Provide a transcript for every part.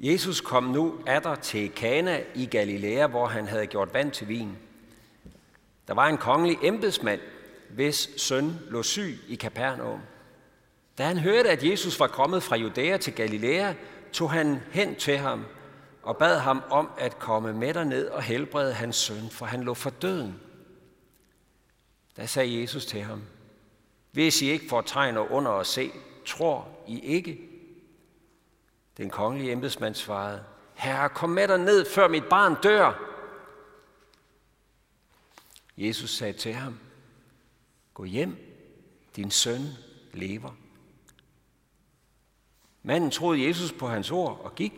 Jesus kom nu atter til Kana i Galilea, hvor han havde gjort vand til vin. Der var en kongelig embedsmand, hvis søn lå syg i Kapernaum. Da han hørte, at Jesus var kommet fra Judæa til Galilea, tog han hen til ham og bad ham om at komme med derned og helbrede hans søn, for han lå for døden. Da sagde Jesus til ham, hvis I ikke får tegn og under at se, tror I ikke? Den kongelige embedsmand svarede, Herre, kom med dig ned, før mit barn dør. Jesus sagde til ham, gå hjem, din søn lever. Manden troede Jesus på hans ord og gik,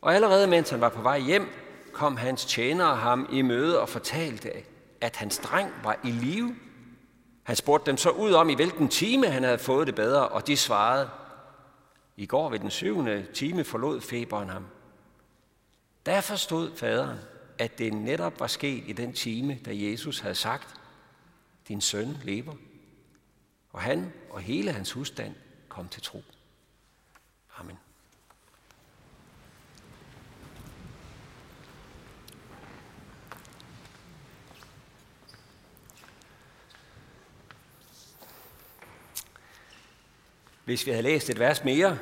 og allerede mens han var på vej hjem, kom hans tjenere ham i møde og fortalte, at hans dreng var i live. Han spurgte dem så ud om, i hvilken time han havde fået det bedre, og de svarede, i går ved den syvende time forlod feberen ham. Der forstod faderen, at det netop var sket i den time, da Jesus havde sagt, din søn lever. Og han og hele hans husstand kom til tro. Amen. Hvis vi havde læst et vers mere,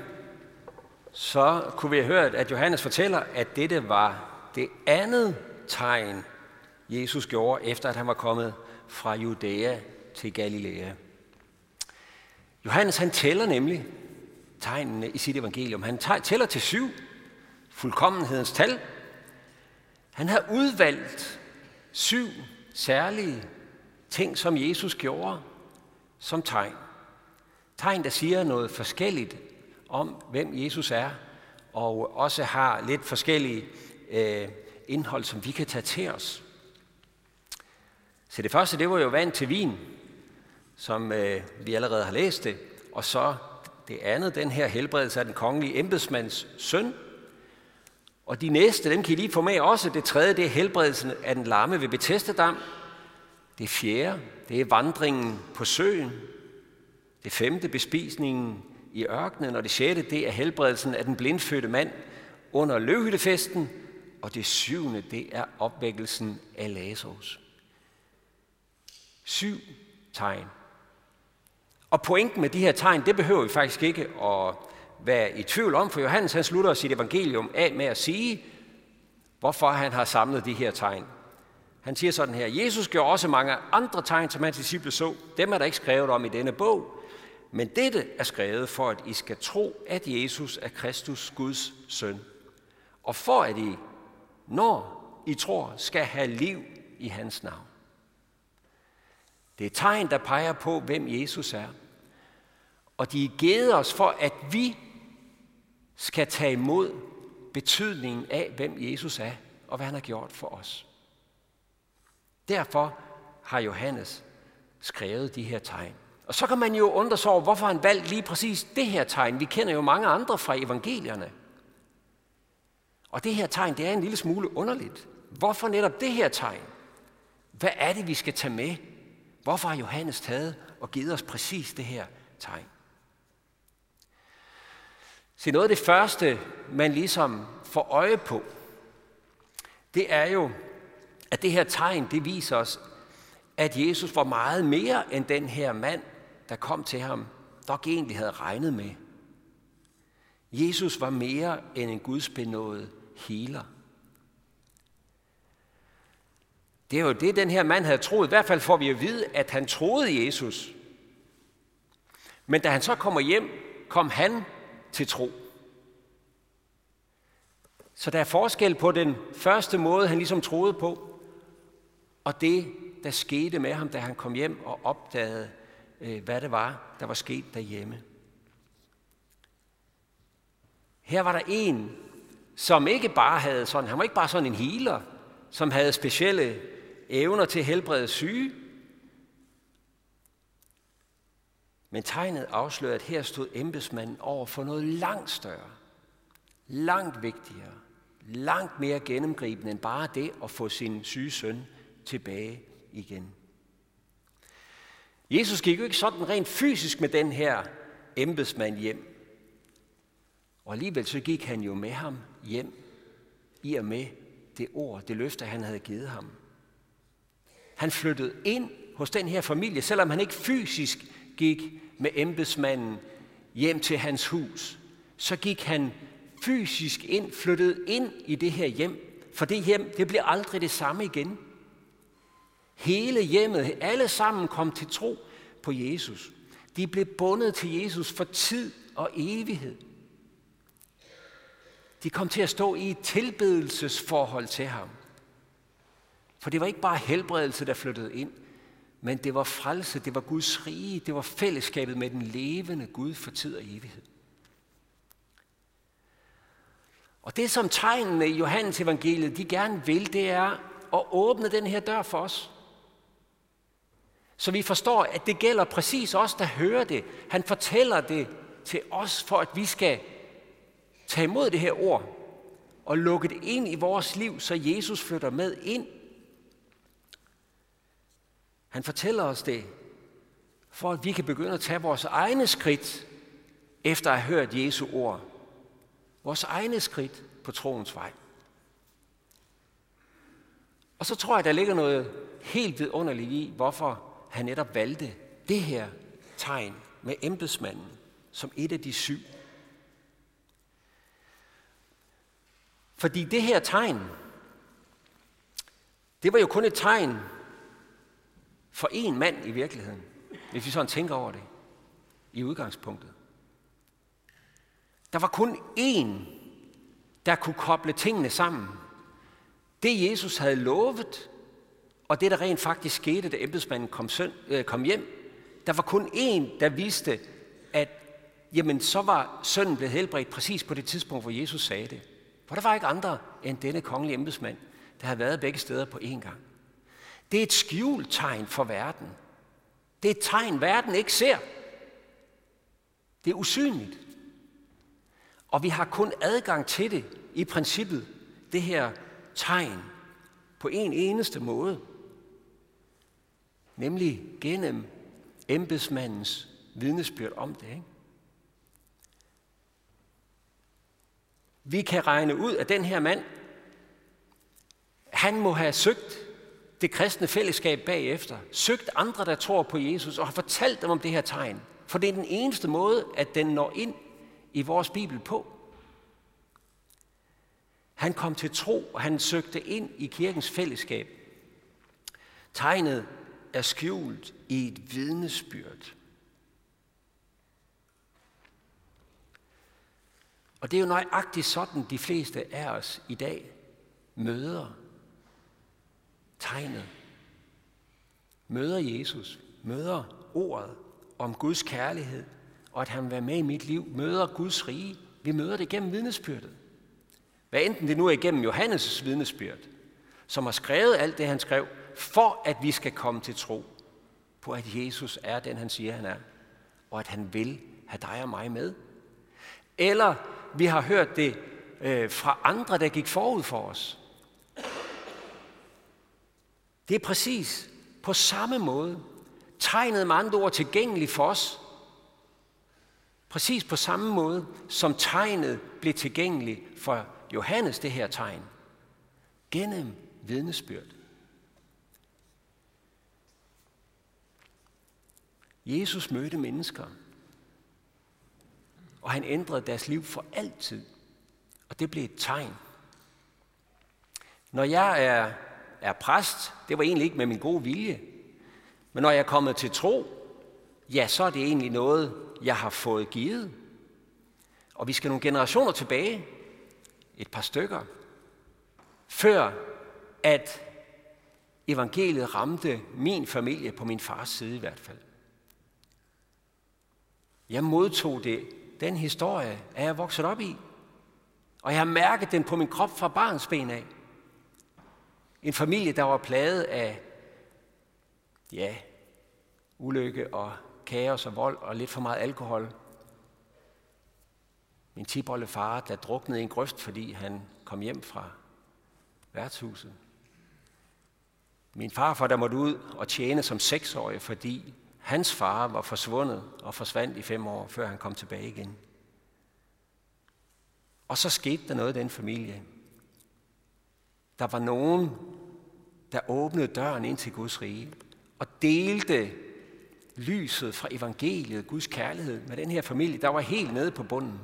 så kunne vi have hørt, at Johannes fortæller, at dette var det andet tegn, Jesus gjorde, efter at han var kommet fra Judæa til Galilea. Johannes han tæller nemlig tegnene i sit evangelium. Han tæller til syv, fuldkommenhedens tal. Han har udvalgt syv særlige ting, som Jesus gjorde som tegn. Tegn, der siger noget forskelligt om, hvem Jesus er, og også har lidt forskellige øh, indhold, som vi kan tage til os. Så det første, det var jo vand til vin, som øh, vi allerede har læst det, og så det andet, den her helbredelse af den kongelige embedsmands søn. Og de næste, dem kan I lige få med også. Det tredje, det er helbredelsen af den lamme ved Betestedam. Det fjerde, det er vandringen på søen. Det femte, bespisningen i ørkenen. Og det sjette, det er helbredelsen af den blindfødte mand under løvhyttefesten. Og det syvende, det er opvækkelsen af Lazarus. Syv tegn. Og pointen med de her tegn, det behøver vi faktisk ikke at være i tvivl om, for Johannes han slutter sit evangelium af med at sige, hvorfor han har samlet de her tegn. Han siger sådan her, Jesus gjorde også mange andre tegn, som hans disciple så. Dem er der ikke skrevet om i denne bog, men dette er skrevet for, at I skal tro, at Jesus er Kristus, Guds søn. Og for at I, når I tror, skal have liv i hans navn. Det er tegn, der peger på, hvem Jesus er. Og de er givet os for, at vi skal tage imod betydningen af, hvem Jesus er, og hvad han har gjort for os. Derfor har Johannes skrevet de her tegn. Og så kan man jo undre sig over, hvorfor han valgte lige præcis det her tegn. Vi kender jo mange andre fra evangelierne. Og det her tegn, det er en lille smule underligt. Hvorfor netop det her tegn? Hvad er det, vi skal tage med? Hvorfor har Johannes taget og givet os præcis det her tegn? Se, noget af det første, man ligesom får øje på, det er jo, at det her tegn, det viser os, at Jesus var meget mere end den her mand, der kom til ham, nok egentlig havde regnet med. Jesus var mere end en gudsbenået healer. Det er jo det, den her mand havde troet. I hvert fald får vi at vide, at han troede Jesus. Men da han så kommer hjem, kom han til tro. Så der er forskel på den første måde, han ligesom troede på, og det, der skete med ham, da han kom hjem og opdagede, Øh, hvad det var, der var sket derhjemme. Her var der en, som ikke bare havde sådan, han var ikke bare sådan en healer, som havde specielle evner til at helbrede syge, Men tegnet afslører, at her stod embedsmanden over for noget langt større, langt vigtigere, langt mere gennemgribende end bare det at få sin syge søn tilbage igen. Jesus gik jo ikke sådan rent fysisk med den her embedsmand hjem. Og alligevel så gik han jo med ham hjem i og med det ord, det løfte, han havde givet ham. Han flyttede ind hos den her familie, selvom han ikke fysisk gik med embedsmanden hjem til hans hus, så gik han fysisk ind, flyttede ind i det her hjem, for det hjem, det bliver aldrig det samme igen. Hele hjemmet, alle sammen kom til tro på Jesus. De blev bundet til Jesus for tid og evighed. De kom til at stå i et tilbedelsesforhold til ham. For det var ikke bare helbredelse, der flyttede ind, men det var frelse, det var Guds rige, det var fællesskabet med den levende Gud for tid og evighed. Og det, som tegnene i Johannes evangeliet, de gerne vil, det er at åbne den her dør for os. Så vi forstår, at det gælder præcis os, der hører det. Han fortæller det til os, for at vi skal tage imod det her ord og lukke det ind i vores liv, så Jesus flytter med ind. Han fortæller os det, for at vi kan begynde at tage vores egne skridt, efter at have hørt Jesu ord. Vores egne skridt på troens vej. Og så tror jeg, der ligger noget helt vidunderligt i, hvorfor han netop valgte det her tegn med embedsmanden som et af de syv. Fordi det her tegn, det var jo kun et tegn for én mand i virkeligheden, hvis vi sådan tænker over det i udgangspunktet. Der var kun én, der kunne koble tingene sammen. Det Jesus havde lovet, og det der rent faktisk skete, da embedsmanden kom, søn, øh, kom hjem, der var kun én, der vidste, at jamen, så var sønnen blevet helbredt præcis på det tidspunkt, hvor Jesus sagde det. For der var ikke andre end denne kongelige embedsmand, der havde været begge steder på én gang. Det er et skjult tegn for verden. Det er et tegn, verden ikke ser. Det er usynligt. Og vi har kun adgang til det i princippet, det her tegn, på en eneste måde. Nemlig gennem embedsmandens vidnesbyrd om det. Ikke? Vi kan regne ud, at den her mand, han må have søgt det kristne fællesskab bagefter, søgt andre, der tror på Jesus, og har fortalt dem om det her tegn. For det er den eneste måde, at den når ind i vores Bibel på. Han kom til tro, og han søgte ind i kirkens fællesskab. Tegnet er skjult i et vidnesbyrd. Og det er jo nøjagtigt sådan, de fleste af os i dag møder tegnet. Møder Jesus, møder ordet om Guds kærlighed, og at han vil være med i mit liv, møder Guds rige. Vi møder det gennem vidnesbyrdet. Hvad enten det nu er igennem Johannes' vidnesbyrd, som har skrevet alt det, han skrev, for at vi skal komme til tro på, at Jesus er den, han siger, han er, og at han vil have dig og mig med. Eller vi har hørt det øh, fra andre, der gik forud for os. Det er præcis på samme måde. Tegnet med andre ord tilgængeligt for os. Præcis på samme måde, som tegnet blev tilgængeligt for Johannes, det her tegn. Gennem vidnesbyrd. Jesus mødte mennesker, og han ændrede deres liv for altid. Og det blev et tegn. Når jeg er, er præst, det var egentlig ikke med min gode vilje, men når jeg er kommet til tro, ja, så er det egentlig noget, jeg har fået givet. Og vi skal nogle generationer tilbage, et par stykker, før at evangeliet ramte min familie på min fars side i hvert fald. Jeg modtog det, den historie, er jeg vokset op i. Og jeg har mærket den på min krop fra barns ben af. En familie, der var plaget af, ja, ulykke og kaos og vold og lidt for meget alkohol. Min tibolle far, der druknede i en grøft, fordi han kom hjem fra værtshuset. Min farfar, der måtte ud og tjene som seksårig, fordi Hans far var forsvundet og forsvandt i fem år, før han kom tilbage igen. Og så skete der noget i den familie. Der var nogen, der åbnede døren ind til Guds rige og delte lyset fra evangeliet, Guds kærlighed, med den her familie, der var helt nede på bunden.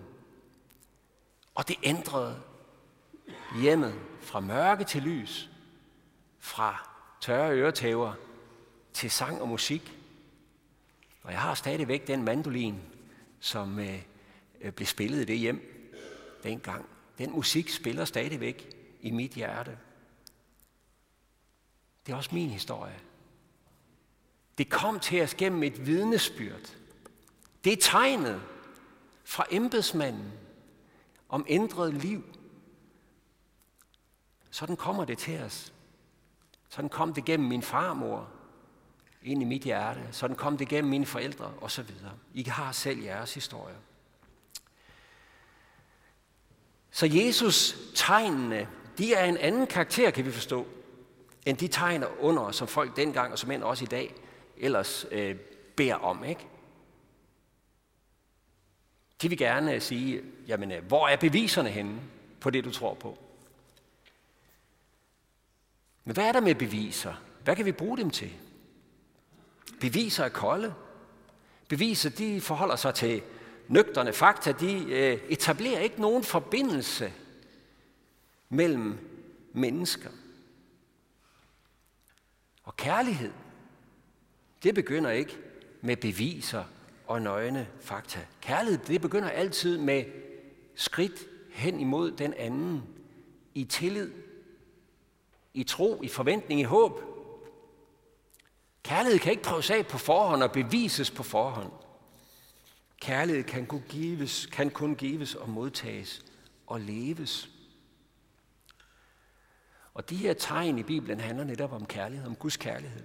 Og det ændrede hjemmet fra mørke til lys, fra tørre øretæver til sang og musik. Og jeg har stadigvæk den mandolin, som øh, øh, blev spillet i det hjem dengang. Den musik spiller stadigvæk i mit hjerte. Det er også min historie. Det kom til os gennem et vidnesbyrd. Det er tegnet fra embedsmanden om ændret liv. Sådan kommer det til os. Sådan kom det gennem min farmor ind i mit hjerte. Sådan kom det gennem mine forældre osv. I har selv jeres historie. Så Jesus tegnene, de er en anden karakter, kan vi forstå, end de tegner under, som folk dengang og som end også i dag ellers øh, beder om. Ikke? De vil gerne sige, jamen, øh, hvor er beviserne henne på det, du tror på? Men hvad er der med beviser? Hvad kan vi bruge dem til? Beviser er kolde. Beviser, de forholder sig til nøgterne fakta. De øh, etablerer ikke nogen forbindelse mellem mennesker. Og kærlighed, det begynder ikke med beviser og nøgne fakta. Kærlighed, det begynder altid med skridt hen imod den anden i tillid, i tro, i forventning, i håb. Kærlighed kan ikke prøves af på forhånd og bevises på forhånd. Kærlighed kan kun gives, kan kun gives og modtages og leves. Og de her tegn i Bibelen handler netop om kærlighed, om Guds kærlighed.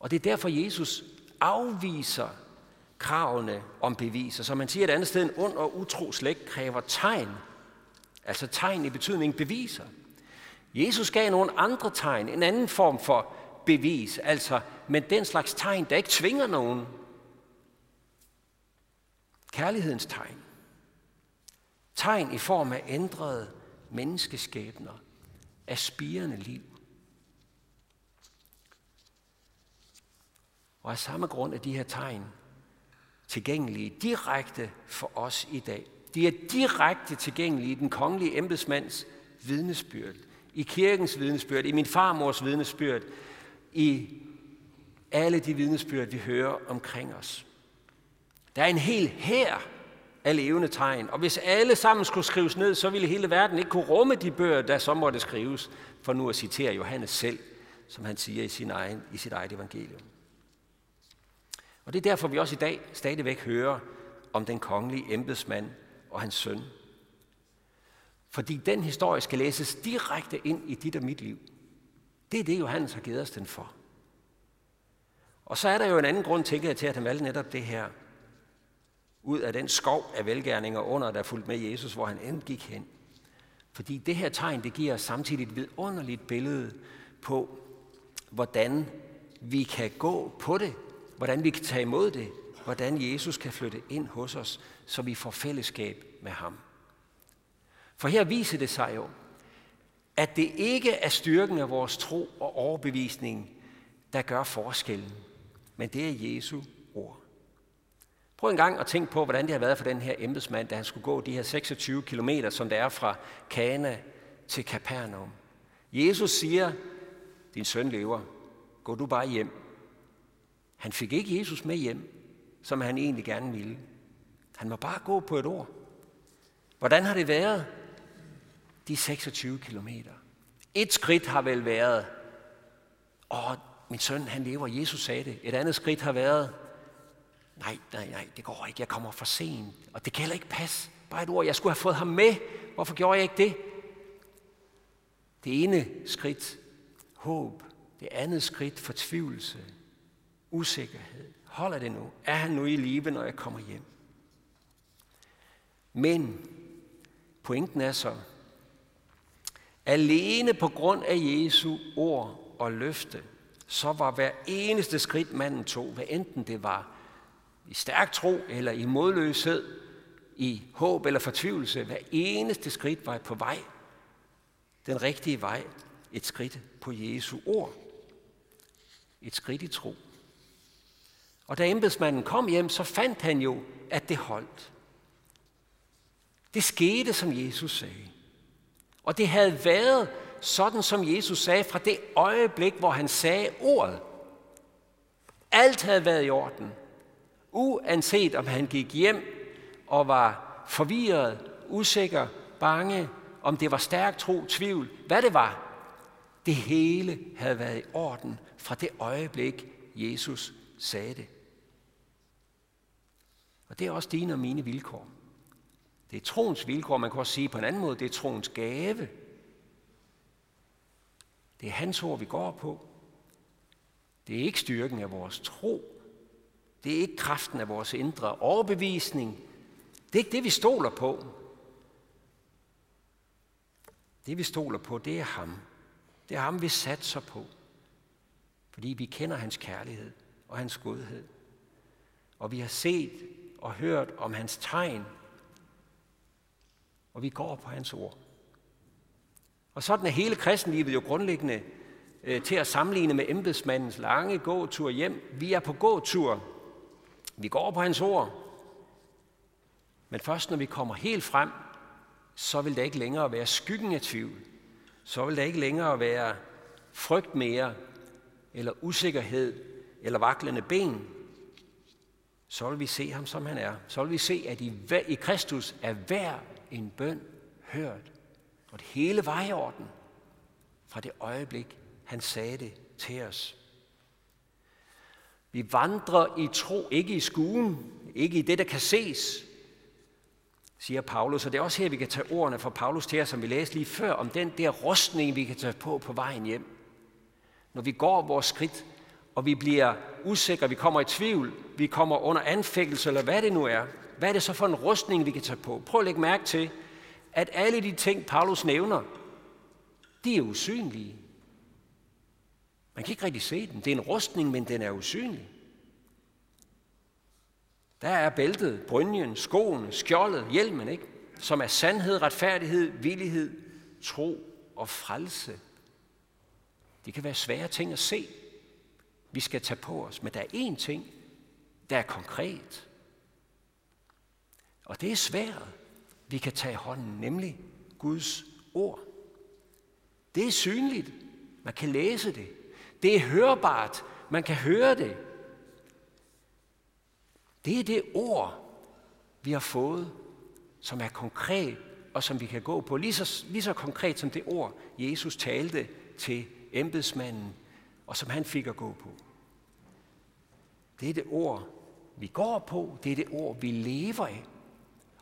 Og det er derfor, Jesus afviser kravene om beviser. Som man siger et andet sted, en ond og utro slægt kræver tegn. Altså tegn i betydning beviser. Jesus gav nogle andre tegn, en anden form for bevis, altså, men den slags tegn, der ikke tvinger nogen. Kærlighedens tegn. Tegn i form af ændrede menneskeskæbner, af spirende liv. Og af samme grund er de her tegn tilgængelige direkte for os i dag. De er direkte tilgængelige i den kongelige embedsmands vidnesbyrd, i kirkens vidnesbyrd, i min farmors vidnesbyrd, i alle de vidnesbyrd, vi hører omkring os. Der er en hel her af levende tegn, og hvis alle sammen skulle skrives ned, så ville hele verden ikke kunne rumme de bøger, der så måtte skrives, for nu at citere Johannes selv, som han siger i, sin egen, i sit eget evangelium. Og det er derfor, vi også i dag stadigvæk hører om den kongelige embedsmand og hans søn. Fordi den historie skal læses direkte ind i dit og mit liv. Det er det, Johannes har givet os den for. Og så er der jo en anden grund, tænker jeg, til at han valgte netop det her. Ud af den skov af velgærninger under, der fulgte med Jesus, hvor han end gik hen. Fordi det her tegn, det giver os samtidig et vidunderligt billede på, hvordan vi kan gå på det hvordan vi kan tage imod det, hvordan Jesus kan flytte ind hos os, så vi får fællesskab med ham. For her viser det sig jo, at det ikke er styrken af vores tro og overbevisning, der gør forskellen, men det er Jesu ord. Prøv en gang at tænke på, hvordan det har været for den her embedsmand, da han skulle gå de her 26 kilometer, som det er fra Kana til Kapernaum. Jesus siger, din søn lever, gå du bare hjem, han fik ikke Jesus med hjem, som han egentlig gerne ville. Han må bare gå på et ord. Hvordan har det været? De 26 kilometer. Et skridt har vel været, åh, min søn, han lever, Jesus sagde det. Et andet skridt har været, nej, nej, nej, det går ikke, jeg kommer for sent. Og det kan heller ikke passe. Bare et ord, jeg skulle have fået ham med. Hvorfor gjorde jeg ikke det? Det ene skridt, håb. Det andet skridt, fortvivlelse usikkerhed. Holder det nu? Er han nu i live, når jeg kommer hjem? Men pointen er så, alene på grund af Jesu ord og løfte, så var hver eneste skridt, manden tog, hvad enten det var i stærk tro eller i modløshed, i håb eller fortvivlelse. Hver eneste skridt var på vej. Den rigtige vej. Et skridt på Jesu ord. Et skridt i tro. Og da embedsmanden kom hjem, så fandt han jo, at det holdt. Det skete, som Jesus sagde. Og det havde været sådan, som Jesus sagde fra det øjeblik, hvor han sagde ordet. Alt havde været i orden. Uanset om han gik hjem og var forvirret, usikker, bange, om det var stærk tro, tvivl, hvad det var. Det hele havde været i orden fra det øjeblik, Jesus sagde det. Og det er også dine og mine vilkår. Det er troens vilkår, man kan også sige på en anden måde, det er troens gave. Det er hans ord, vi går på. Det er ikke styrken af vores tro. Det er ikke kraften af vores indre overbevisning. Det er ikke det, vi stoler på. Det, vi stoler på, det er ham. Det er ham, vi satser på. Fordi vi kender hans kærlighed og hans godhed. Og vi har set og hørt om hans tegn. Og vi går på hans ord. Og sådan er hele kristenlivet jo grundlæggende øh, til at sammenligne med embedsmandens lange gåtur hjem. Vi er på gåtur. Vi går på hans ord. Men først når vi kommer helt frem, så vil der ikke længere være skyggen af tvivl. Så vil der ikke længere være frygt mere, eller usikkerhed, eller vaklende ben. Så vil vi se ham, som han er. Så vil vi se, at i, i Kristus er hver en bøn hørt. Og det hele var i orden fra det øjeblik, han sagde det til os. Vi vandrer i tro, ikke i skuen, ikke i det, der kan ses, siger Paulus. Og det er også her, vi kan tage ordene fra Paulus til os, som vi læste lige før, om den der rustning, vi kan tage på på vejen hjem. Når vi går vores skridt, og vi bliver usikre, vi kommer i tvivl, vi kommer under anfægtelse, eller hvad det nu er, hvad er det så for en rustning, vi kan tage på? Prøv at lægge mærke til, at alle de ting, Paulus nævner, de er usynlige. Man kan ikke rigtig se dem. Det er en rustning, men den er usynlig. Der er bæltet, brynjen, skoen, skjoldet, hjelmen, ikke? som er sandhed, retfærdighed, villighed, tro og frelse. Det kan være svære ting at se. Vi skal tage på os, men der er én ting, der er konkret. Og det er svært, vi kan tage i hånden, nemlig Guds ord. Det er synligt. Man kan læse det. Det er hørbart. Man kan høre det. Det er det ord, vi har fået, som er konkret og som vi kan gå på. Lige så, lige så konkret som det ord, Jesus talte til embedsmanden, og som han fik at gå på. Det er det ord, vi går på. Det er det ord, vi lever af.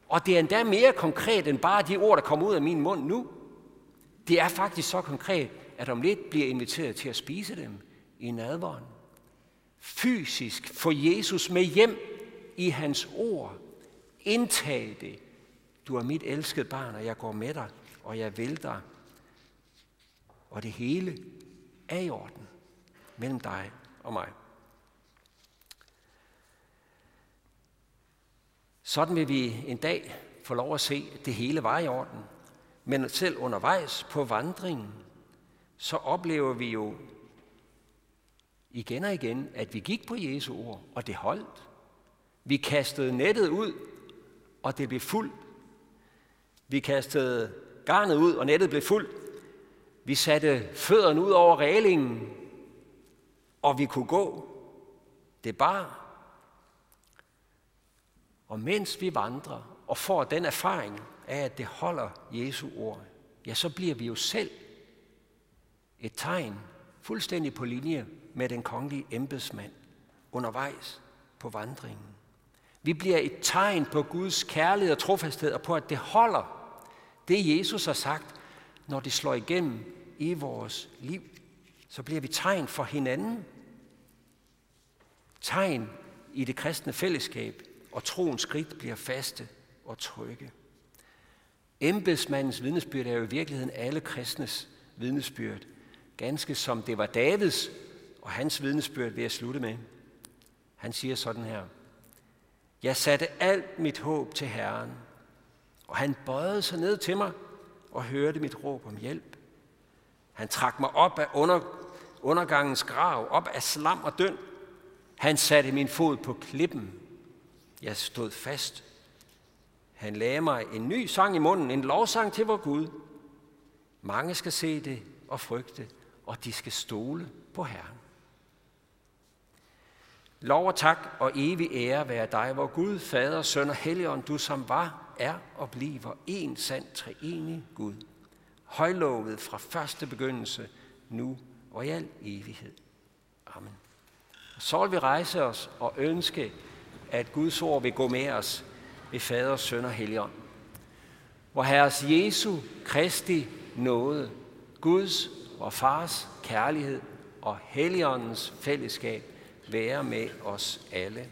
Og det er endda mere konkret end bare de ord, der kommer ud af min mund nu. Det er faktisk så konkret, at om lidt bliver inviteret til at spise dem i nadvåren. Fysisk få Jesus med hjem i hans ord. Indtag det. Du er mit elskede barn, og jeg går med dig, og jeg vil dig. Og det hele er i orden mellem dig og mig. Sådan vil vi en dag få lov at se, at det hele var i orden. Men selv undervejs på vandringen, så oplever vi jo igen og igen, at vi gik på Jesu ord, og det holdt. Vi kastede nettet ud, og det blev fuldt. Vi kastede garnet ud, og nettet blev fuldt. Vi satte fødderne ud over reglingen, og vi kunne gå. Det bar. Og mens vi vandrer og får den erfaring af, at det holder Jesu ord, ja, så bliver vi jo selv et tegn fuldstændig på linje med den kongelige embedsmand undervejs på vandringen. Vi bliver et tegn på Guds kærlighed og trofasthed og på, at det holder det, Jesus har sagt, når det slår igennem i vores liv. Så bliver vi tegn for hinanden. Tegn i det kristne fællesskab, og troens skridt bliver faste og trygge. Embedsmandens vidnesbyrd er jo i virkeligheden alle kristnes vidnesbyrd. Ganske som det var Davids og hans vidnesbyrd ved at slutte med. Han siger sådan her. Jeg satte alt mit håb til Herren, Og han bøjede sig ned til mig og hørte mit råb om hjælp. Han trak mig op af under, undergangens grav, op af slam og døn. Han satte min fod på klippen. Jeg stod fast. Han lagde mig en ny sang i munden, en lovsang til vor Gud. Mange skal se det og frygte, og de skal stole på Herren. Lov og tak og evig ære være dig, vor Gud, Fader, Søn og Helligånd, du som var, er og bliver en sand treenig Gud. Højlovet fra første begyndelse, nu og i al evighed. Amen. Så vil vi rejse os og ønske, at Guds ord vil gå med os ved Fader, Søn og Helligånd. Hvor Herres Jesu Kristi nåde, Guds og Fars kærlighed og Helligåndens fællesskab være med os alle.